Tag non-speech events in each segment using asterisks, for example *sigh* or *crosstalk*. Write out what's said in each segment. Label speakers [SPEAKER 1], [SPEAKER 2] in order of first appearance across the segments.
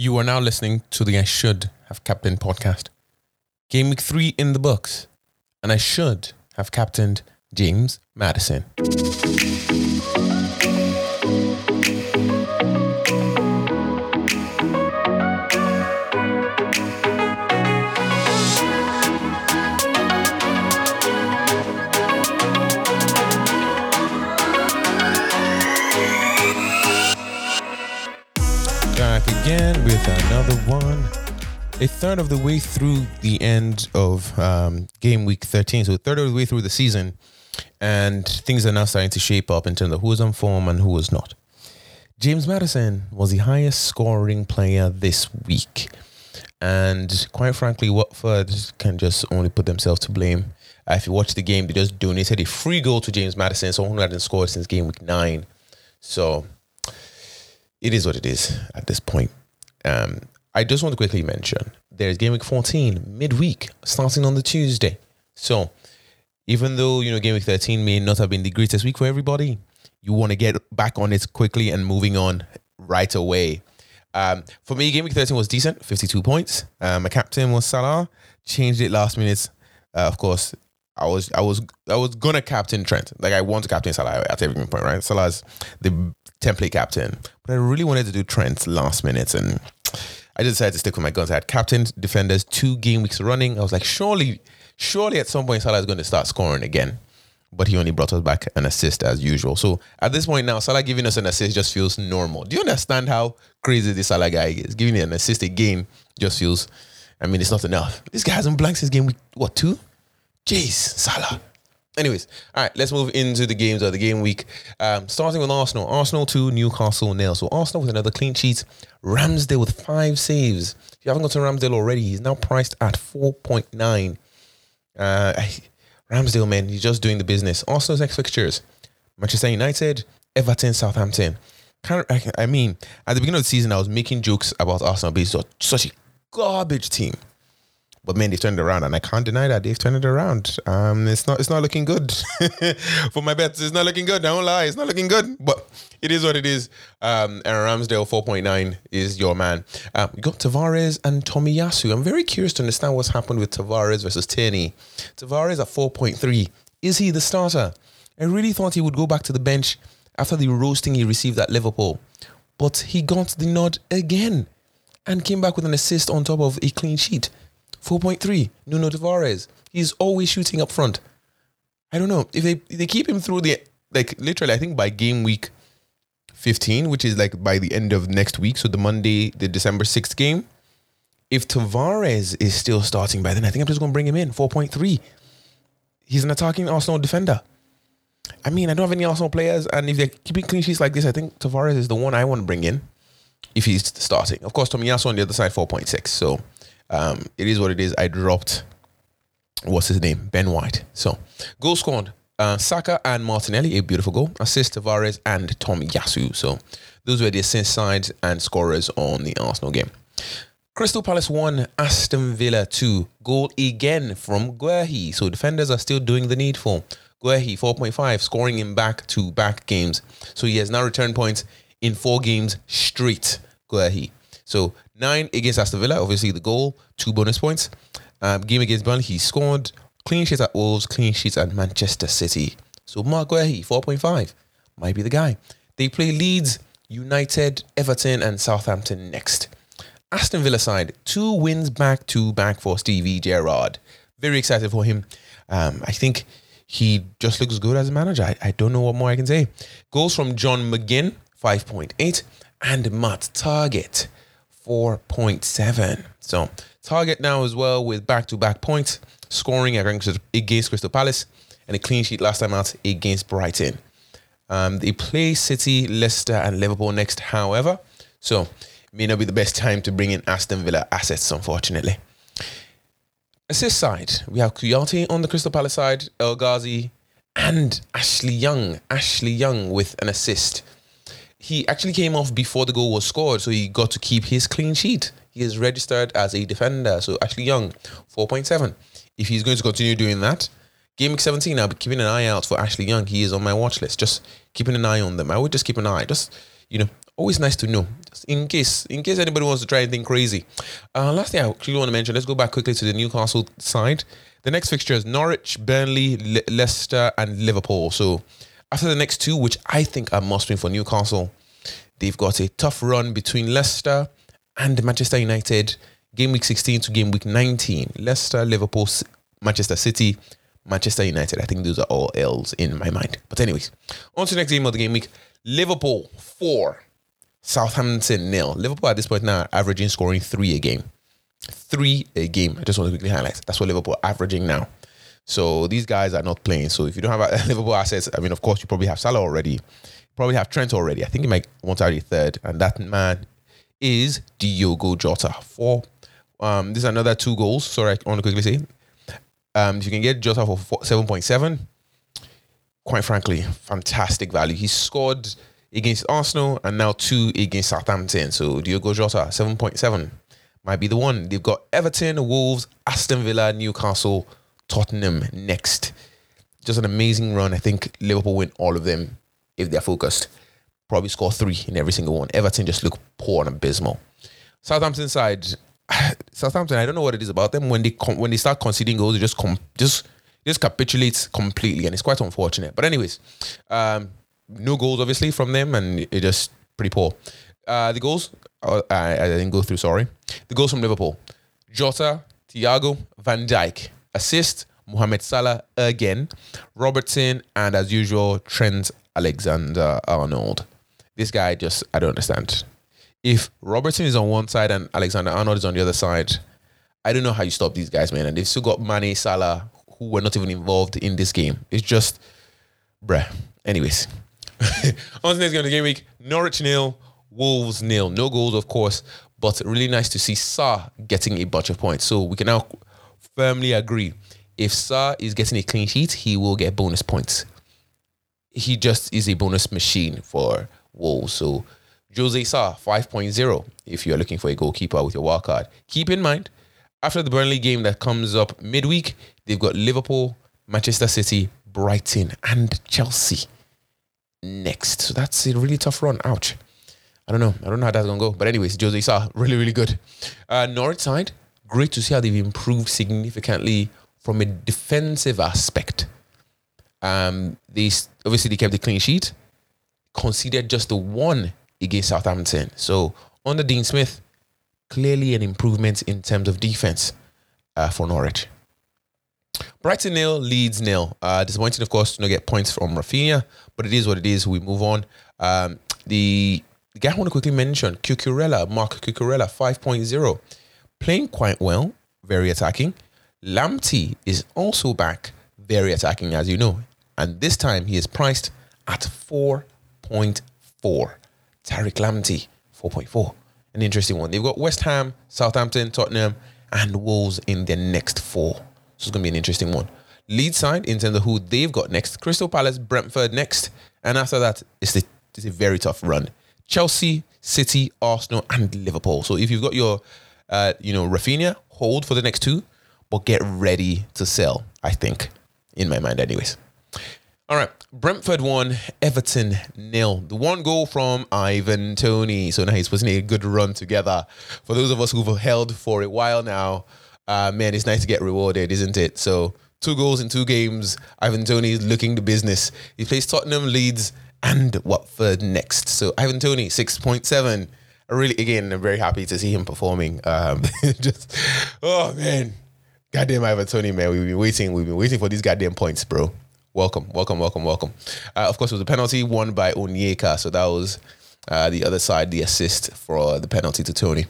[SPEAKER 1] You are now listening to the I Should Have Captained podcast. Game week three in the books, and I should have captained James Maddison. A third of the way through the end of um, game week 13, so a third of the way through the season, and things are now starting to shape up in terms of who is on form and who is not. James Maddison was the highest scoring player this week. And quite frankly, Watford can just only put themselves to blame. Uh, if you watch the game, they just donated a free goal to James Maddison, someone who hadn't scored since game week nine. So it is what it is at this point. Um, I just want to quickly mention there's game week 14 midweek starting on the Tuesday. So even though you know game week 13 may not have been the greatest week for everybody, you want to get back on it quickly and moving on right away. Um, for me, game week 13 was decent, 52 points. Um, my captain was Salah. Changed it last minute. Uh, of course, I was I was I was gonna captain Trent. Like I want to captain Salah at every point, right? Salah's the template captain, but I really wanted to do Trent last minute, and I decided to stick with my guns. I had captain defenders two game weeks running. I was like, surely, surely at some point Salah is going to start scoring again. But he only brought us back an assist as usual. So at this point now, Salah giving us an assist just feels normal. Do you understand how crazy this Salah guy is? Giving an assist again just feels. I mean, it's not enough. This guy hasn't blanked his game week what two? Jeez, Salah. Anyways, all right, let's move into the games of the game week. Um, starting with Arsenal. Arsenal 2, Newcastle nil. So Arsenal with another clean sheet. Ramsdale with five saves. If you haven't got to Ramsdale already, he's now priced at 4.9. Uh, Ramsdale, man, he's just doing the business. Arsenal's next fixtures. Manchester United, Everton, Southampton. I mean, at the beginning of the season, I was making jokes about Arsenal being such a garbage team. But man, they've turned around, and I can't deny that they've turned it around. Um, it's not it's not looking good *laughs* for my bets. It's not looking good. I won't lie, it's not looking good. But it is what it is. Um, and Ramsdale four point nine is your man. Um, you got Tavares and Tomiyasu. I'm very curious to understand what's happened with Tavares versus Tierney. Tavares at four point three. Is he the starter? I really thought he would go back to the bench after the roasting he received at Liverpool, but he got the nod again and came back with an assist on top of a clean sheet. 4.3, Nuno Tavares. He's always shooting up front. I don't know. If they if they keep him through the like literally, I think by game week 15, which is like by the end of next week, so the Monday, the December 6th game, if Tavares is still starting by then, I think I'm just gonna bring him in. 4.3. He's an attacking Arsenal defender. I mean, I don't have any Arsenal players, and if they're keeping clean sheets like this, I think Tavares is the one I want to bring in if he's starting. Of course, Tomiyasu on the other side, 4.6. So um, it is what it is. I dropped what's his name, Ben White. So goal scored. Uh, Saka and Martinelli, a beautiful goal. Assist Tavares and Tomiyasu. So those were the assist sides and scorers on the Arsenal game. Crystal Palace 1, Aston Villa 2. Goal again from Guehi. So defenders are still doing the needful. Guehi 4.5, scoring in back to back games. So he has now returned points in four games straight. Guehi. So nine against Aston Villa, obviously the goal, two bonus points. Um, game against Burnley, he scored clean sheets at Wolves, clean sheets at Manchester City. So Marc Guehi, 4.5, might be the guy. They play Leeds, United, Everton, and Southampton next. Aston Villa side, two wins back to back for Stevie Gerrard. Very excited for him. Um, I think he just looks good as a manager. I, I don't know what more I can say. Goals from John McGinn, 5.8, and Matt Targett, 4.7. So Targett now as well with back to back points, scoring against Crystal Palace and a clean sheet last time out against Brighton. Um, they play City, Leicester, and Liverpool next, however. So may not be the best time to bring in Aston Villa assets, unfortunately. Assist side, we have Kouyaté on the Crystal Palace side, El Ghazi, and Ashley Young. Ashley Young with an assist he actually came off before the goal was scored, so he got to keep his clean sheet. He is registered as a defender. So Ashley Young, 4.7. If he's going to continue doing that, game week 17, I'll be keeping an eye out for Ashley Young. He is on my watch list. Just keeping an eye on them. I would just keep an eye. Just you know, always nice to know. Just in case, in case anybody wants to try anything crazy. Uh, last thing I actually want to mention, let's go back quickly to the Newcastle side. The next fixture is Norwich, Burnley, Le- Leicester, and Liverpool. So after the next two, which I think are must win for Newcastle, they've got a tough run between Leicester and Manchester United, game week 16 to game week 19. Leicester, Liverpool, Manchester City, Manchester United. I think those are all L's in my mind. But anyways, on to the next game of the game week. Liverpool four, Southampton nil. Liverpool at this point now averaging scoring three a game. Three a game. I just want to quickly highlight. That's what Liverpool averaging now. So these guys are not playing. So if you don't have *laughs* Liverpool assets, I mean, of course, you probably have Salah already. Probably have Trent already. I think you might want to add a third. And that man is Diogo Jota. Four. Um, this is another two goals. Sorry, I want to quickly say. Um, if you can get Jota for 7.7, quite frankly, fantastic value. He scored against Arsenal and now two against Southampton. So Diogo Jota, 7.7 might be the one. They've got Everton, Wolves, Aston Villa, Newcastle, Tottenham next. Just an amazing run. I think Liverpool win all of them if they're focused. Probably score three in every single one. Everton just look poor and abysmal. Southampton side, *sighs* Southampton. I don't know what it is about them when they com- when they start conceding goals, they just com- just just capitulates completely, and it's quite unfortunate. But anyways, um, no goals obviously from them, and it just pretty poor. Uh, the goals uh, I, I didn't go through. Sorry, the goals from Liverpool: Jota, Thiago, Van Dijk, assist Mohamed Salah again, Robertson, and as usual Trent Alexander Arnold. This guy just I don't understand. If Robertson is on one side and Alexander Arnold is on the other side, I don't know how you stop these guys, man. And they've still got Mane, Salah, who were not even involved in this game. It's just, bruh. Anyways, *laughs* on to next game of the game week: Norwich nil, Wolves nil. No goals, of course, but really nice to see Sa getting a bunch of points. So we can now firmly agree: if Sa is getting a clean sheet, he will get bonus points. He just is a bonus machine for Wolves. So Jose Sa 5.0 if you're looking for a goalkeeper with your wild card. Keep in mind, after the Burnley game that comes up midweek, they've got Liverpool, Manchester City, Brighton, and Chelsea next. So that's a really tough run. Ouch. I don't know. I don't know how that's gonna go. But anyways, Jose Sa, really, really good. Uh, Norwich side, great to see how they've improved significantly from a defensive aspect. Um, they obviously they kept the clean sheet, conceded just the one against Southampton. So under Dean Smith, clearly an improvement in terms of defense uh, for Norwich. Brighton nil, Leeds nil. Uh, disappointing, of course, to not get points from Rafinha, but it is what it is. We move on. Um, the, the guy I want to quickly mention, Cucurella, Marc Cucurella, 5.0, playing quite well, very attacking. Lamptey is also back, very attacking, as you know. And this time he is priced at 4.4. Tariq Lamptey, 4.4. An interesting one. They've got West Ham, Southampton, Tottenham, and Wolves in their next four. So it's going to be an interesting one. Lead side in terms of who they've got next Crystal Palace, Brentford next. And after that, it's, the, it's a very tough run. Chelsea, City, Arsenal, and Liverpool. So if you've got your, uh, you know, Rafinha, hold for the next two, but get ready to sell, I think, in my mind, anyways. All right. Brentford won, Everton nil. The one goal from Ivan Toney. So now he's putting a good run together. For those of us who've held for a while now, uh, man, it's nice to get rewarded, isn't it? So two goals in two games. Ivan Toney is looking the business. He plays Tottenham, Leeds, and Watford next. So Ivan Toney, 6.7. Really, again, I'm very happy to see him performing. Um, *laughs* just, oh man, goddamn Ivan man. We've been waiting. We've been waiting for these goddamn points, bro. Welcome, welcome, welcome, welcome. Uh, of course, it was a penalty won by Onyeka. So that was uh, the other side, the assist for the penalty to Toney.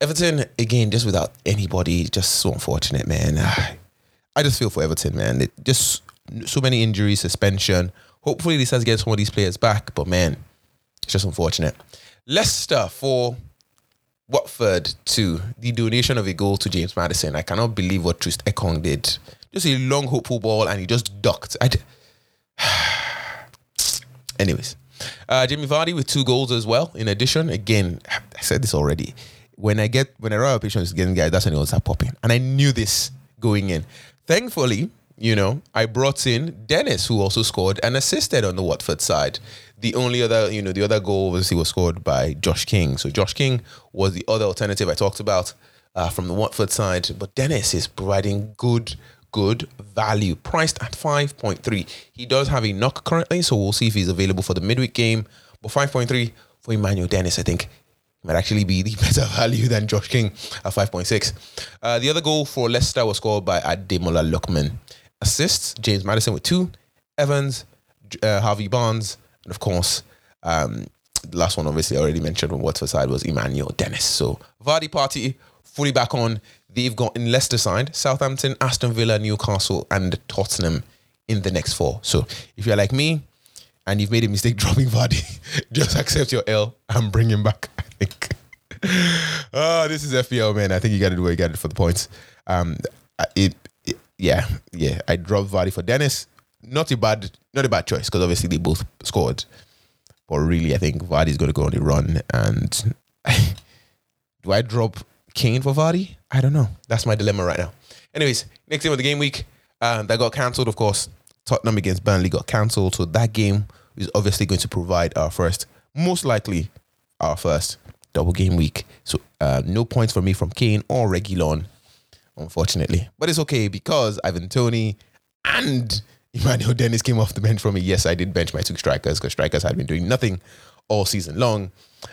[SPEAKER 1] Everton, again, just without anybody, just so unfortunate, man. *sighs* I just feel for Everton, man. It, just so many injuries, suspension. Hopefully, this has get some of these players back, but man, it's just unfortunate. Leicester for Watford to the donation of a goal to James Maddison. I cannot believe what Troost-Ekong did. Just a long, hopeful ball, and he just ducked. *sighs* Anyways, uh, Jamie Vardy with two goals as well. In addition, again, I said this already. When I get when I run out patience getting guys, that's when it was popping, and I knew this going in. Thankfully, you know, I brought in Dennis, who also scored and assisted on the Watford side. The only other, you know, the other goal obviously was scored by Josh King. So Josh King was the other alternative I talked about uh, from the Watford side. But Dennis is providing good, good value, priced at 5.3. He does have a knock currently, so we'll see if he's available for the midweek game. But 5.3 for Emmanuel Dennis, I think might actually be *laughs* the better value than Josh King at 5.6. Uh, the other goal for Leicester was scored by Ademola Lookman. Assists, James Maddison with two, Evans, uh, Harvey Barnes, and of course, um, the last one obviously I already mentioned on Watford side was Emmanuel Dennis. So Vardy party fully back on. They've got in Leicester side, Southampton, Aston Villa, Newcastle, and Tottenham in the next four. So if you're like me and you've made a mistake *laughs* dropping Vardy, *laughs* just accept your L and bring him back. I think. oh, this is FPL, man. I think you got to do what you got to for the points. Um, it, it, yeah, yeah. I dropped Vardy for Dennis. Not a bad, not a bad choice because obviously they both scored. But really, I think Vardy's going to go on a run. And *laughs* do I drop Kane for Vardy? I don't know. That's my dilemma right now. Anyways, next game of the game week um, that got cancelled, of course. Tottenham against Burnley got cancelled. So that game is obviously going to provide our first, most likely our first double game week. So uh, no points for me from Kane or Reguilon, unfortunately. But it's okay because Ivan Toney and Emmanuel Dennis came off the bench for me. Yes, I did bench my two strikers because strikers had been doing nothing all season long.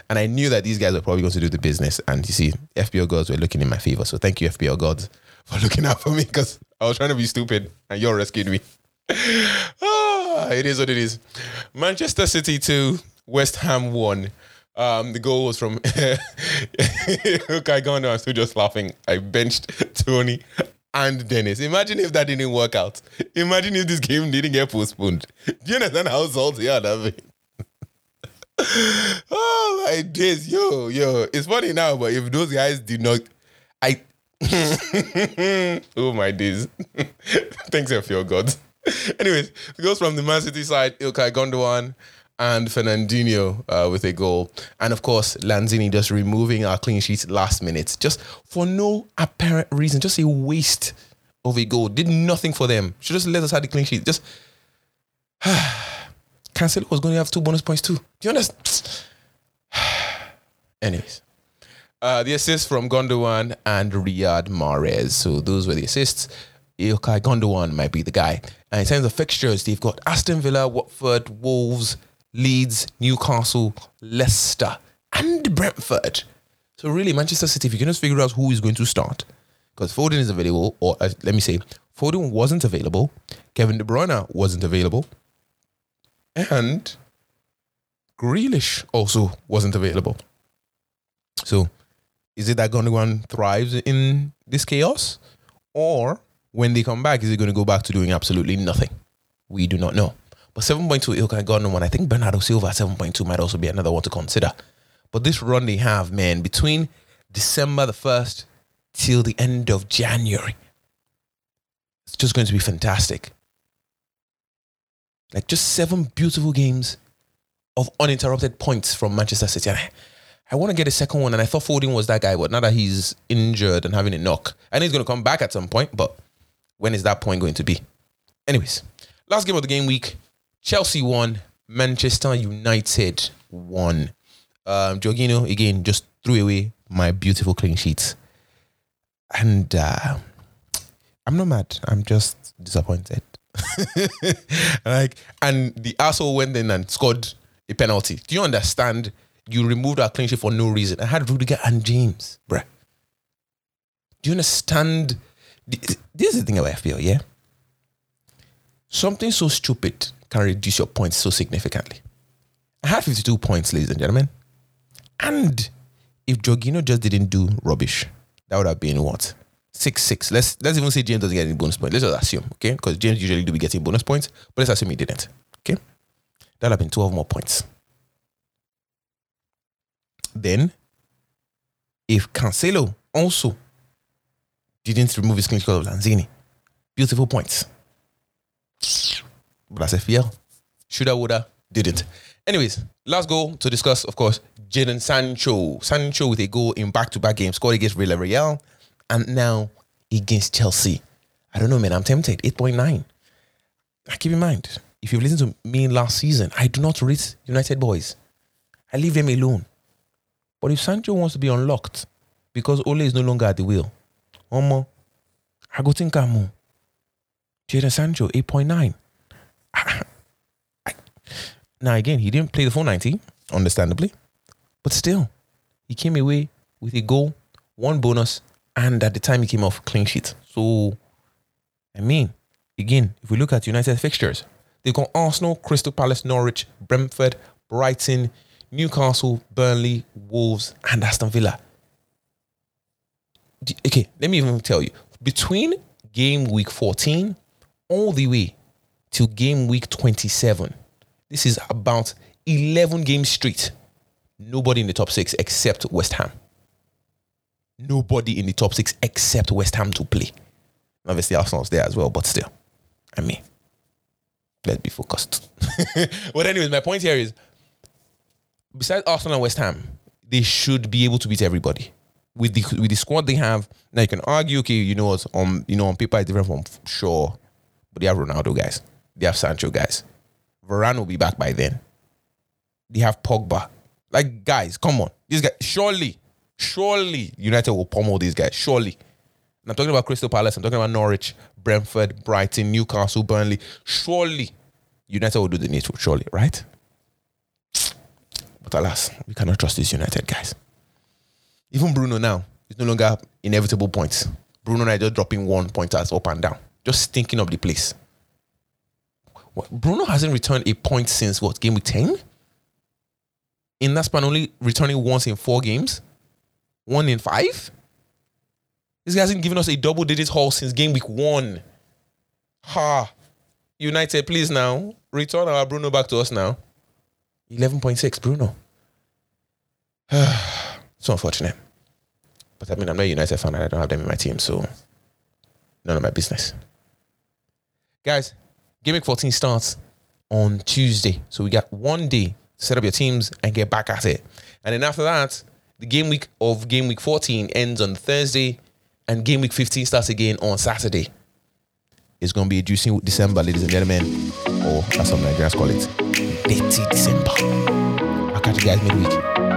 [SPEAKER 1] And I knew that these guys were probably going to do the business. And you see, FPL gods were looking in my favor. So thank you, FPL gods, for *laughs* looking out for me because I was trying to be stupid and you rescued me. *laughs* ah, it is what it is. Manchester City 2, West Ham 1. Um, the goal was from Okay, Gondo. I'm still just laughing. I benched *laughs* Toney and Dennis. Imagine if that didn't work out. Imagine if this game didn't get postponed. Do you understand how salty I'd have been? oh my days, yo, yo. It's funny now, but if those guys did not, I. *laughs* oh my days. *laughs* Thanks, FPL God. *laughs* Anyways, it goes from the Man City side, Ilkay Gundogan and Fernandinho uh, with a goal. And of course, Lanzini just removing our clean sheets last minute, just for no apparent reason, just a waste of a goal. Did nothing for them. Should just let us have the clean sheet. Just *sighs* Cancelo was going to have two bonus points too. Do you understand? *sighs* Anyways. Uh, the assists from Gundogan and Riyad Mahrez. So those were the assists. Ilkay Gundogan might be the guy. And in terms of fixtures, they've got Aston Villa, Watford, Wolves, Leeds, Newcastle, Leicester, and Brentford. So really, Manchester City, if you can just figure out who is going to start, because Foden is available, or uh, let me say, Foden wasn't available, Kevin De Bruyne wasn't available, and Grealish also wasn't available. So, is it that Gundogan thrives in this chaos, or when they come back, is it going to go back to doing absolutely nothing? We do not know. But 7.2 Ilkay Gundogan, I think Bernardo Silva at 7.2 might also be another one to consider. But this run they have, man, between December the 1st till the end of January, it's just going to be fantastic. Like just seven beautiful games of uninterrupted points from Manchester City. I, I want to get a second one, and I thought Foden was that guy, but now that he's injured and having a knock, and he's going to come back at some point, but when is that point going to be? Anyways, last game of the game week, Chelsea won, Manchester United won. Um, Jorginho again just threw away my beautiful clean sheets, and uh, I'm not mad. I'm just disappointed. *laughs* like, and the asshole went in and scored a penalty. Do you understand? You removed our clean sheet for no reason. I had Rudiger and James, bruh. Do you understand? This is the thing about FPL, yeah? Something so stupid can reduce your points so significantly. I had 52 points, ladies and gentlemen. And if Jorginho just didn't do rubbish, that would have been what? Six six. Let's let's even say James doesn't get any bonus points. Let's just assume, okay? Because James usually do be getting bonus points, but let's assume he didn't. Okay? That'd have been 12 more points. Then, if Cancelo also didn't remove his clean sheet of Lanzini, beautiful points. But that's FPL. Shoulda, woulda, didn't. Anyways, last goal to discuss, of course, Jadon Sancho. Sancho with a goal in back-to-back games, scored against Real Villarreal and now against Chelsea. I don't know, man. I'm tempted. 8.9. Now, keep in mind, if you've listened to me last season, I do not rate United boys. I leave them alone. But if Sancho wants to be unlocked because Ole is no longer at the wheel, Omo, I go think I'm Jadon Sancho, 8.9. Now, again, he didn't play the full 90, understandably, but still, he came away with a goal, one bonus, and at the time he came off clean sheet. So, I mean, again, if we look at United fixtures, they've got Arsenal, Crystal Palace, Norwich, Brentford, Brighton, Newcastle, Burnley, Wolves, and Aston Villa. Okay, let me even tell you between game week 14 all the way to game week 27, this is about 11 games straight. Nobody in the top six except West Ham. Nobody in the top six except West Ham to play. Obviously, Arsenal's there as well, but still, I mean, let's be focused. *laughs* but anyways, my point here is, besides Arsenal and West Ham, they should be able to beat everybody with the with the squad they have. Now you can argue, okay, you know what, on you know on paper it's different from sure, but they have Ronaldo guys, they have Sancho guys, Varane will be back by then. They have Pogba. Like guys, come on, these guys surely, surely United will pummel these guys. Surely, and I'm talking about Crystal Palace. I'm talking about Norwich, Brentford, Brighton, Newcastle, Burnley. Surely, United will do the needful. Surely, right? But alas, we cannot trust these United guys. Even Bruno now is no longer inevitable points. Bruno now just dropping one pointers up and down, just stinking up the place. What, Bruno hasn't returned a point since what game week ten. In that span, only returning once in four games, one in five. This guy hasn't given us a double digit haul since game week one. Ha! United, please now return our Bruno back to us now. Eleven point six, Bruno. *sighs* so unfortunate. But I mean, I'm not a United fan and I don't have them in my team, so none of my business. Guys, Game Week 14 starts on Tuesday. So we got one day to set up your teams and get back at it. And then after that, the game week of Game Week 14 ends on Thursday and Game Week 15 starts again on Saturday. It's going to be a juicy December, ladies and gentlemen, or as some Nigerians call it, Dirty December. I'll catch you guys midweek.